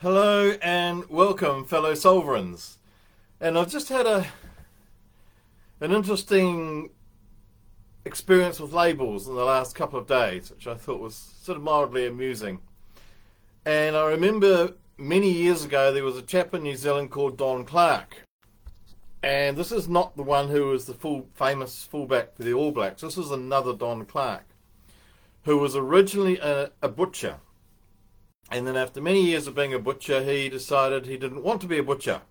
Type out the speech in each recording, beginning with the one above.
Hello and welcome, fellow Sovereigns. And I've just had a an interesting experience with labels in the last couple of days, which I thought was sort of mildly amusing. And I remember many years ago there was a chap in New Zealand called Don Clark. And this is not the one who was the full famous fullback for the All Blacks. This is another Don Clark, who was originally a, a butcher and then after many years of being a butcher, he decided he didn't want to be a butcher.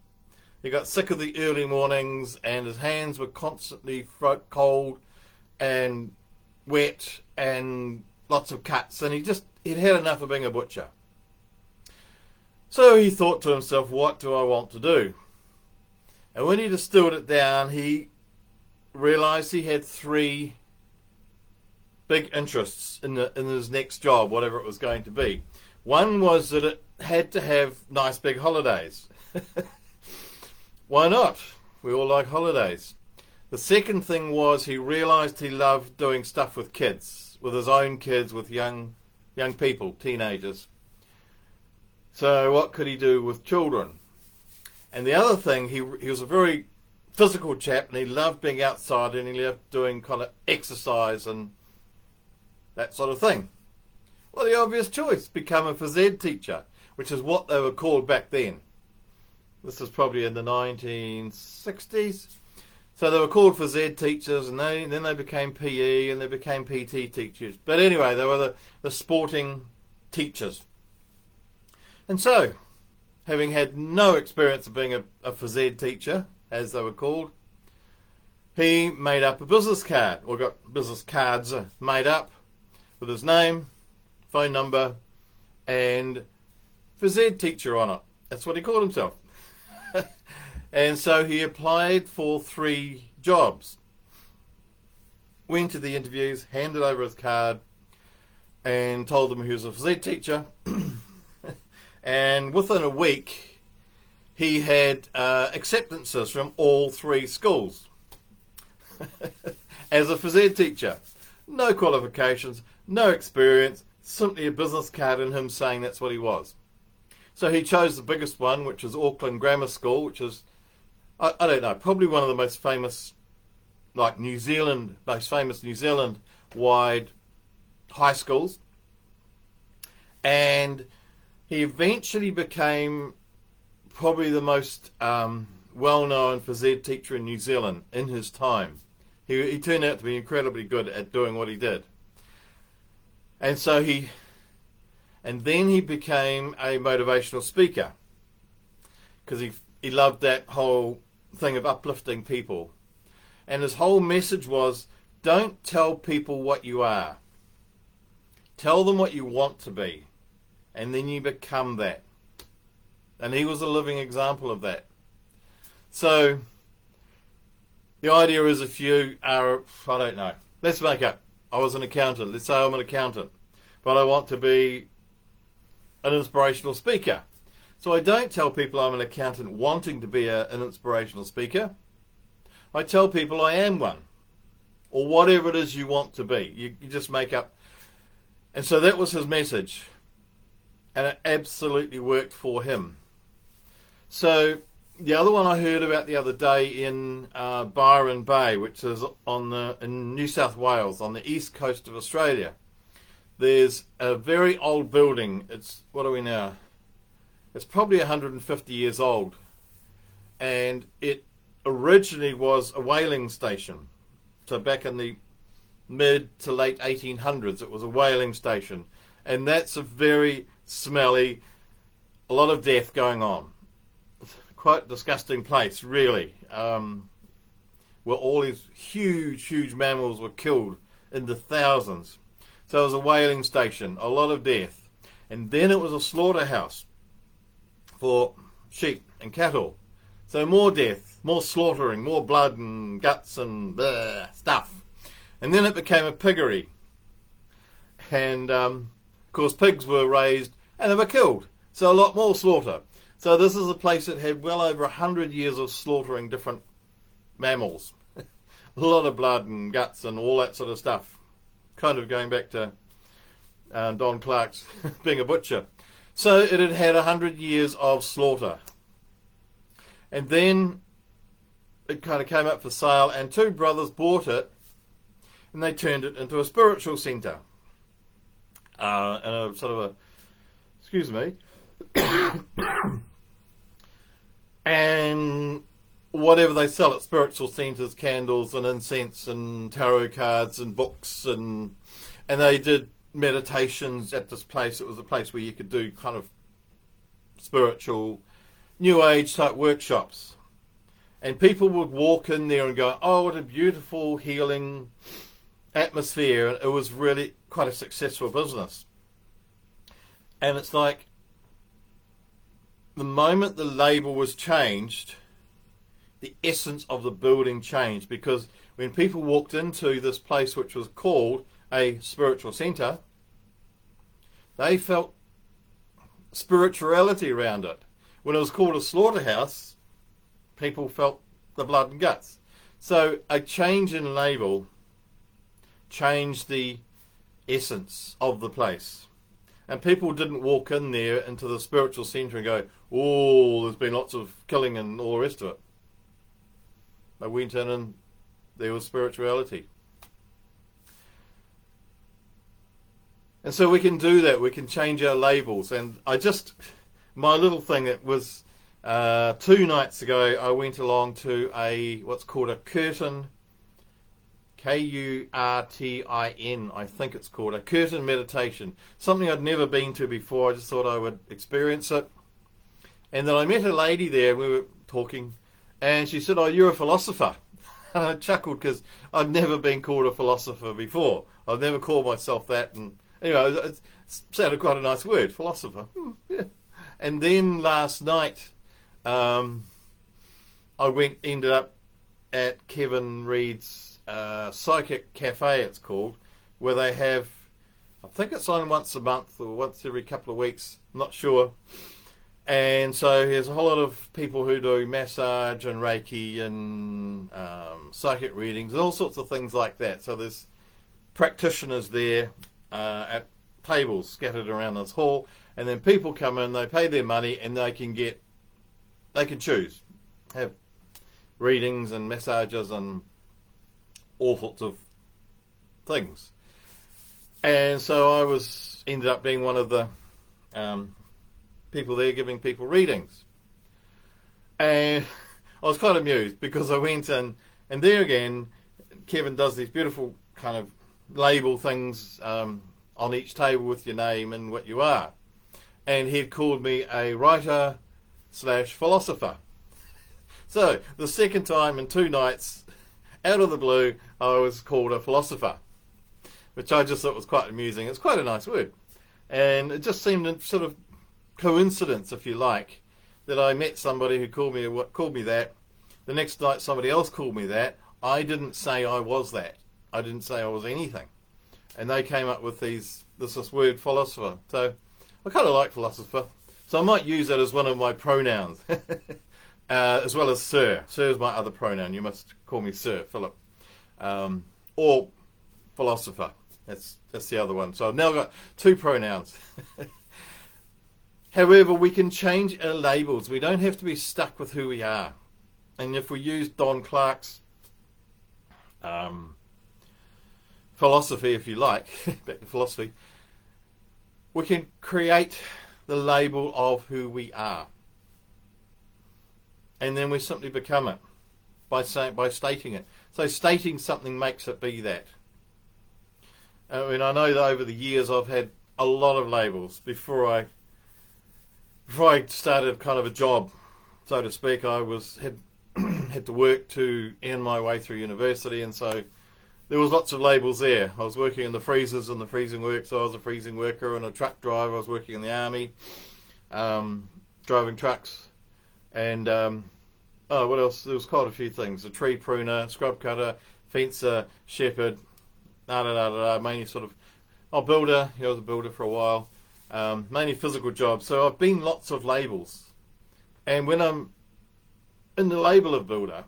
He got sick of the early mornings and his hands were constantly cold and wet and lots of cuts and he just he'd had enough of being a butcher. So he thought to himself, what do I want to do? And when he distilled it down, he realized he had three big interests in the in his next job, whatever it was going to be. One was that it had to have nice big holidays. Why not? We all like holidays. The second thing was he realized he loved doing stuff with kids, with his own kids, with young young people, teenagers. So what could he do with children? And the other thing, he he was a very physical chap and he loved being outside and he loved doing kind of exercise and that sort of thing. Well, the obvious choice, become a phys teacher, which is what they were called back then. This was probably in the 1960s. So they were called phys teachers, and they, then they became PE, and they became PT teachers. But anyway, they were the, the sporting teachers. And so, having had no experience of being a, a phys teacher, as they were called, he made up a business card, or got business cards uh, made up with his name, phone number, and phys ed teacher on it. That's what he called himself. and so he applied for three jobs. Went to the interviews, handed over his card, and told them he was a phys teacher. and within a week, he had uh, acceptances from all three schools as a phys ed teacher. No qualifications, no experience, simply a business card in him saying that's what he was. So he chose the biggest one, which is Auckland Grammar School, which is, I, I don't know, probably one of the most famous, like New Zealand, most famous New Zealand wide high schools. And he eventually became probably the most um, well known phys teacher in New Zealand in his time. He, he turned out to be incredibly good at doing what he did. And so he, and then he became a motivational speaker because he, he loved that whole thing of uplifting people. And his whole message was don't tell people what you are, tell them what you want to be, and then you become that. And he was a living example of that. So, the idea is if you are, I don't know, let's make up I was an accountant. Let's say I'm an accountant, but I want to be an inspirational speaker. So I don't tell people I'm an accountant wanting to be a, an inspirational speaker. I tell people I am one, or whatever it is you want to be. You, you just make up. And so that was his message, and it absolutely worked for him. So the other one I heard about the other day in uh, Byron Bay, which is on the in New South Wales, on the east coast of Australia. There's a very old building. It's what are we now? It's probably 150 years old, and it originally was a whaling station. So back in the mid to late 1800s, it was a whaling station, and that's a very smelly, a lot of death going on quite disgusting place, really, um, where all these huge, huge mammals were killed in the thousands. So it was a whaling station, a lot of death. And then it was a slaughterhouse for sheep and cattle. So more death, more slaughtering, more blood and guts and bleh, stuff. And then it became a piggery. And um, of course, pigs were raised and they were killed. So a lot more slaughter. So this is a place that had well over a hundred years of slaughtering different mammals. a lot of blood and guts and all that sort of stuff. Kind of going back to uh, Don Clark's being a butcher. So it had had a hundred years of slaughter. And then it kind of came up for sale, and two brothers bought it and they turned it into a spiritual centre. Uh, and a sort of a, excuse me, and whatever they sell at spiritual centres, candles and incense and tarot cards and books and and they did meditations at this place. It was a place where you could do kind of spiritual, new age type workshops. And people would walk in there and go, "Oh, what a beautiful healing atmosphere!" And it was really quite a successful business. And it's like the moment the label was changed, the essence of the building changed because when people walked into this place, which was called a spiritual center, they felt spirituality around it. When it was called a slaughterhouse, people felt the blood and guts. So a change in label changed the essence of the place. And people didn't walk in there into the spiritual centre and go, oh, there's been lots of killing and all the rest of it. They went in and there was spirituality. And so we can do that. We can change our labels. And I just, my little thing, it was uh, two nights ago, I went along to a, what's called a curtain, K U R T I N, I think it's called, a curtain meditation. Something I'd never been to before. I just thought I would experience it. And then I met a lady there, we were talking, and she said, Oh, you're a philosopher. And I chuckled because I'd never been called a philosopher before. I've never called myself that. And anyway, it sounded quite a nice word, philosopher. Hmm. And then last night, um, I went, ended up at Kevin Reed's uh, Psychic Cafe, it's called, where they have, I think it's on once a month or once every couple of weeks, I'm not sure and so there's a whole lot of people who do massage and Reiki and um, psychic readings and all sorts of things like that. So there's practitioners there uh, at tables scattered around this hall, and then people come in, they pay their money, and they can get, they can choose, have readings and massages and all sorts of things. And so I was ended up being one of the um, people there giving people readings. And I was quite amused because I went and, and there again, Kevin does these beautiful kind of label things um, on each table with your name and what you are. And he'd called me a writer slash philosopher. So the second time in two nights, out of the blue, I was called a philosopher, which I just thought was quite amusing. It's quite a nice word. And it just seemed to sort of coincidence, if you like, that I met somebody who called me what called me that. The next night, somebody else called me that. I didn't say I was that. I didn't say I was anything, and they came up with these this this word philosopher. So I kind of like philosopher, so I might use that as one of my pronouns, uh, as well as sir. Sir is my other pronoun. You must call me sir, Philip, um, or philosopher. That's that's the other one. So I've now got two pronouns. However, we can change our labels. We don't have to be stuck with who we are. And if we use Don Clark's um, philosophy, if you like, back to philosophy, we can create the label of who we are. And then we simply become it by saying, by stating it. So stating something makes it be that. I mean, I know that over the years I've had a lot of labels before I before I started kind of a job, so to speak, I was had had to work to earn my way through university, and so there was lots of labels there. I was working in the freezers and the freezing works. So I was a freezing worker and a truck driver. I was working in the army, um, driving trucks, and um, oh, what else? There was quite a few things: a tree pruner, scrub cutter, fencer, shepherd, da da da da. Mainly sort of, oh, builder. I was a builder for a while um, mainly physical jobs. So I've been lots of labels, and when I'm in the label of builder,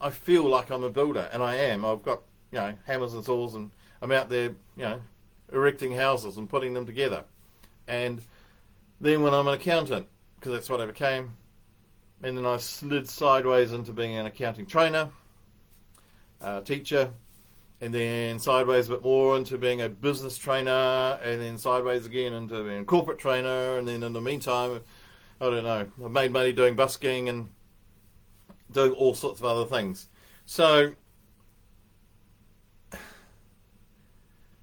I feel like I'm a builder, and I am. I've got you know hammers and saws, and I'm out there you know erecting houses and putting them together, and Then when I'm an accountant, because that's what I became, and then I slid sideways into being an accounting trainer, uh, teacher, and then sideways a bit more into being a business trainer, and then sideways again into being a corporate trainer, and then in the meantime, I don't know, I've made money doing busking and doing all sorts of other things. So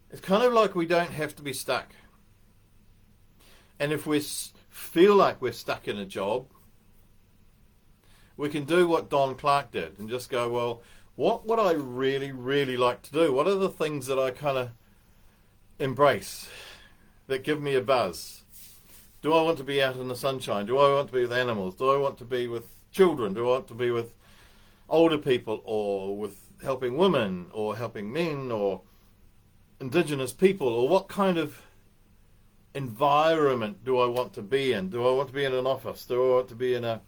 it's kind of like we don't have to be stuck. And if we feel like we're stuck in a job, we can do what Don Clark did and just go, well, what would I really, really like to do? What are the things that I kind of embrace that give me a buzz? Do I want to be out in the sunshine? Do I want to be with animals? Do I want to be with children? Do I want to be with older people or with helping women or helping men or indigenous people? Or what kind of environment do I want to be in? Do I want to be in an office? Do I want to be in a,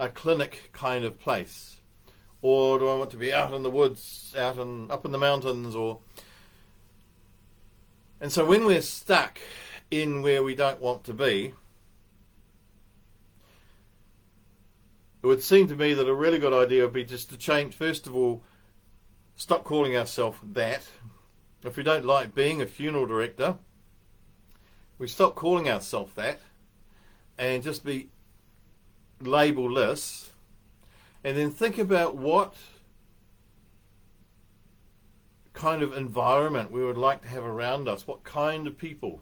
a clinic kind of place? Or do I want to be out in the woods, out and up in the mountains or and so when we're stuck in where we don't want to be, it would seem to me that a really good idea would be just to change, first of all, stop calling ourselves that. If we don't like being a funeral director, we stop calling ourselves that and just be labelless and then think about what kind of environment we would like to have around us, what kind of people.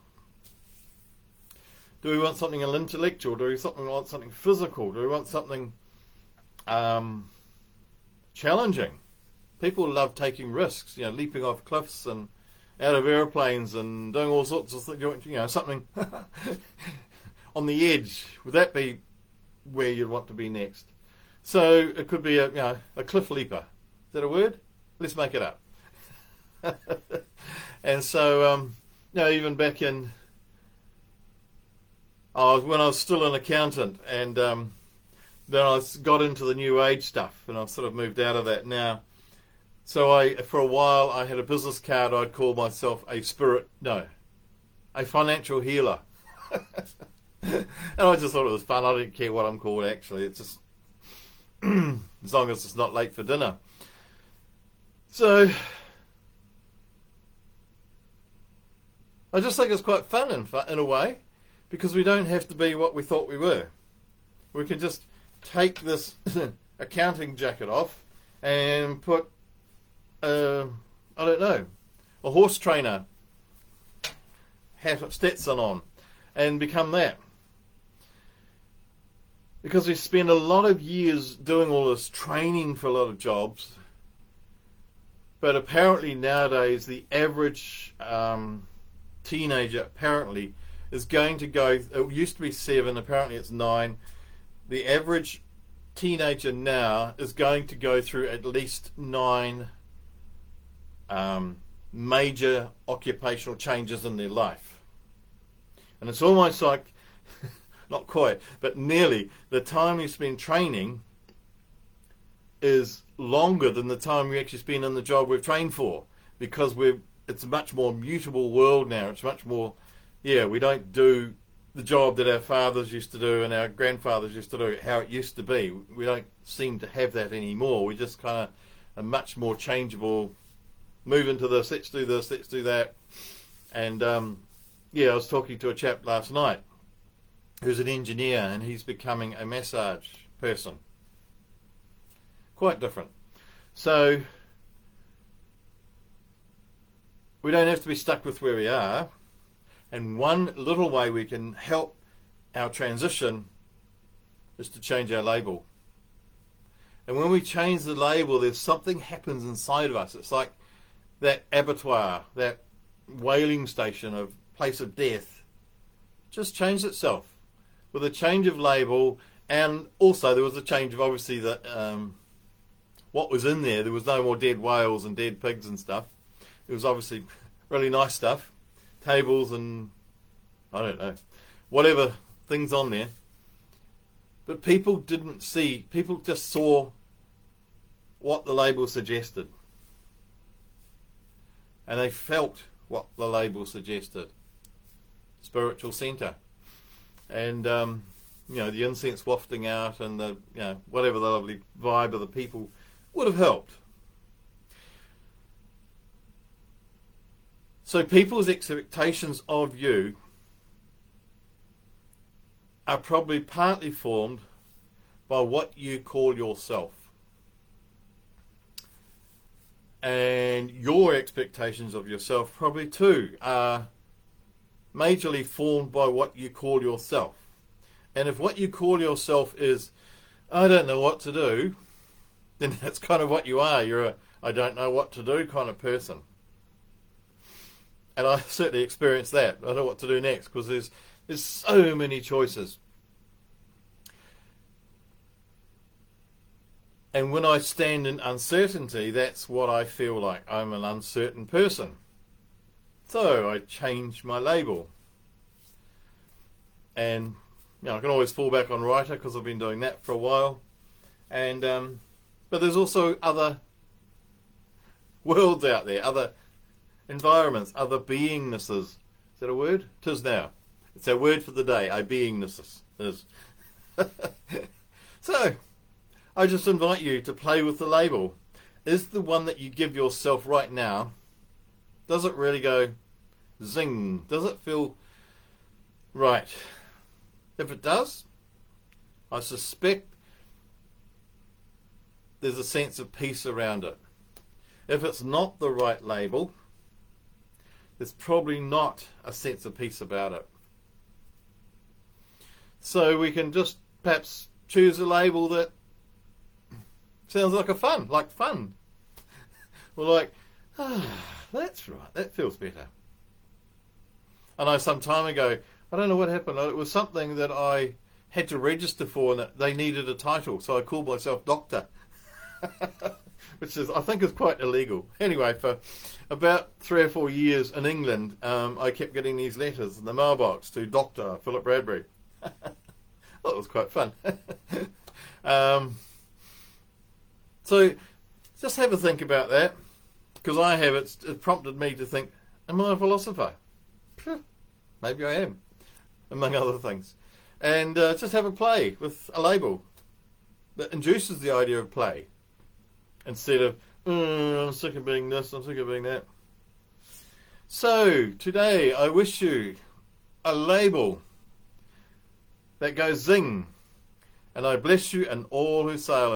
Do we want something intellectual? Do we something want something physical? Do we want something um, challenging? People love taking risks, you know, leaping off cliffs and out of airplanes and doing all sorts of things. You know, something on the edge. Would that be where you'd want to be next? So it could be a you know a cliff leaper. Is that a word? Let's make it up. and so um, you know, even back in I was, when I was still an accountant, and um, then I got into the new age stuff, and I've sort of moved out of that now. So I, for a while, I had a business card. I'd call myself a spirit, no, a financial healer. and I just thought it was fun. I didn't care what I'm called. Actually, it's just as long as it's not late for dinner. So I just think it's quite fun in, in a way because we don't have to be what we thought we were. We can just take this accounting jacket off and put, uh, I don't know, a horse trainer hat Stetson on and become that because we spend a lot of years doing all this training for a lot of jobs. But apparently nowadays, the average um, teenager apparently is going to go. It used to be seven. Apparently, it's nine. The average teenager now is going to go through at least nine um, major occupational changes in their life, and it's almost like not quite, but nearly, the time you spend training is longer than the time we actually spend in the job we've trained for because we're it's a much more mutable world now. It's much more, yeah, we don't do the job that our fathers used to do and our grandfathers used to do, how it used to be. We don't seem to have that anymore. We're just kind of a much more changeable, move into this, let's do this, let's do that. And um, yeah, I was talking to a chap last night who's an engineer and he's becoming a massage person. Quite different. So we don't have to be stuck with where we are. And one little way we can help our transition is to change our label. And when we change the label, there's something happens inside of us. It's like that abattoir, that whaling station of place of death, just changed itself with a change of label, and also there was a change of obviously that um, what was in there. There was no more dead whales and dead pigs and stuff. It was obviously really nice stuff, tables and I don't know, whatever things on there. But people didn't see. People just saw what the label suggested, and they felt what the label suggested. Spiritual centre and um, you know the incense wafting out and the you know whatever the lovely vibe of the people would have helped. So people's expectations of you are probably partly formed by what you call yourself. And your expectations of yourself probably too are majorly formed by what you call yourself. And if what you call yourself is, I don't know what to do, then that's kind of what you are. You're a I don't know what to do kind of person. And I certainly experienced that. I don't know what to do next because there's there's so many choices. And when I stand in uncertainty, that's what I feel like. I'm an uncertain person. So I change my label. And you know, I can always fall back on writer because I've been doing that for a while. And um, but there's also other worlds out there, other environments, other beingnesses. Is that a word? Tis now. It's our word for the day. A beingnesses so I just invite you to play with the label. Is the one that you give yourself right now, does it really go zing? Does it feel right? If it does, I suspect there's a sense of peace around it. If it's not the right label, there's probably not a sense of peace about it. So we can just perhaps choose a label that Sounds like a fun, like fun. We're like, ah, that's right, that feels better. I know some time ago, I don't know what happened, it was something that I had to register for and they needed a title, so I called myself Doctor. Which is, I think, is quite illegal. Anyway, for about three or four years in England, um, I kept getting these letters in the mailbox to Doctor Philip Bradbury. that was quite fun. um, so just have a think about that, because I have. It's, it prompted me to think, am I a philosopher? Maybe I am, among other things. And uh, just have a play with a label that induces the idea of play instead of, oh, I'm sick of being this, I'm sick of being that. So today I wish you a label that goes zing, and I bless you and all who sail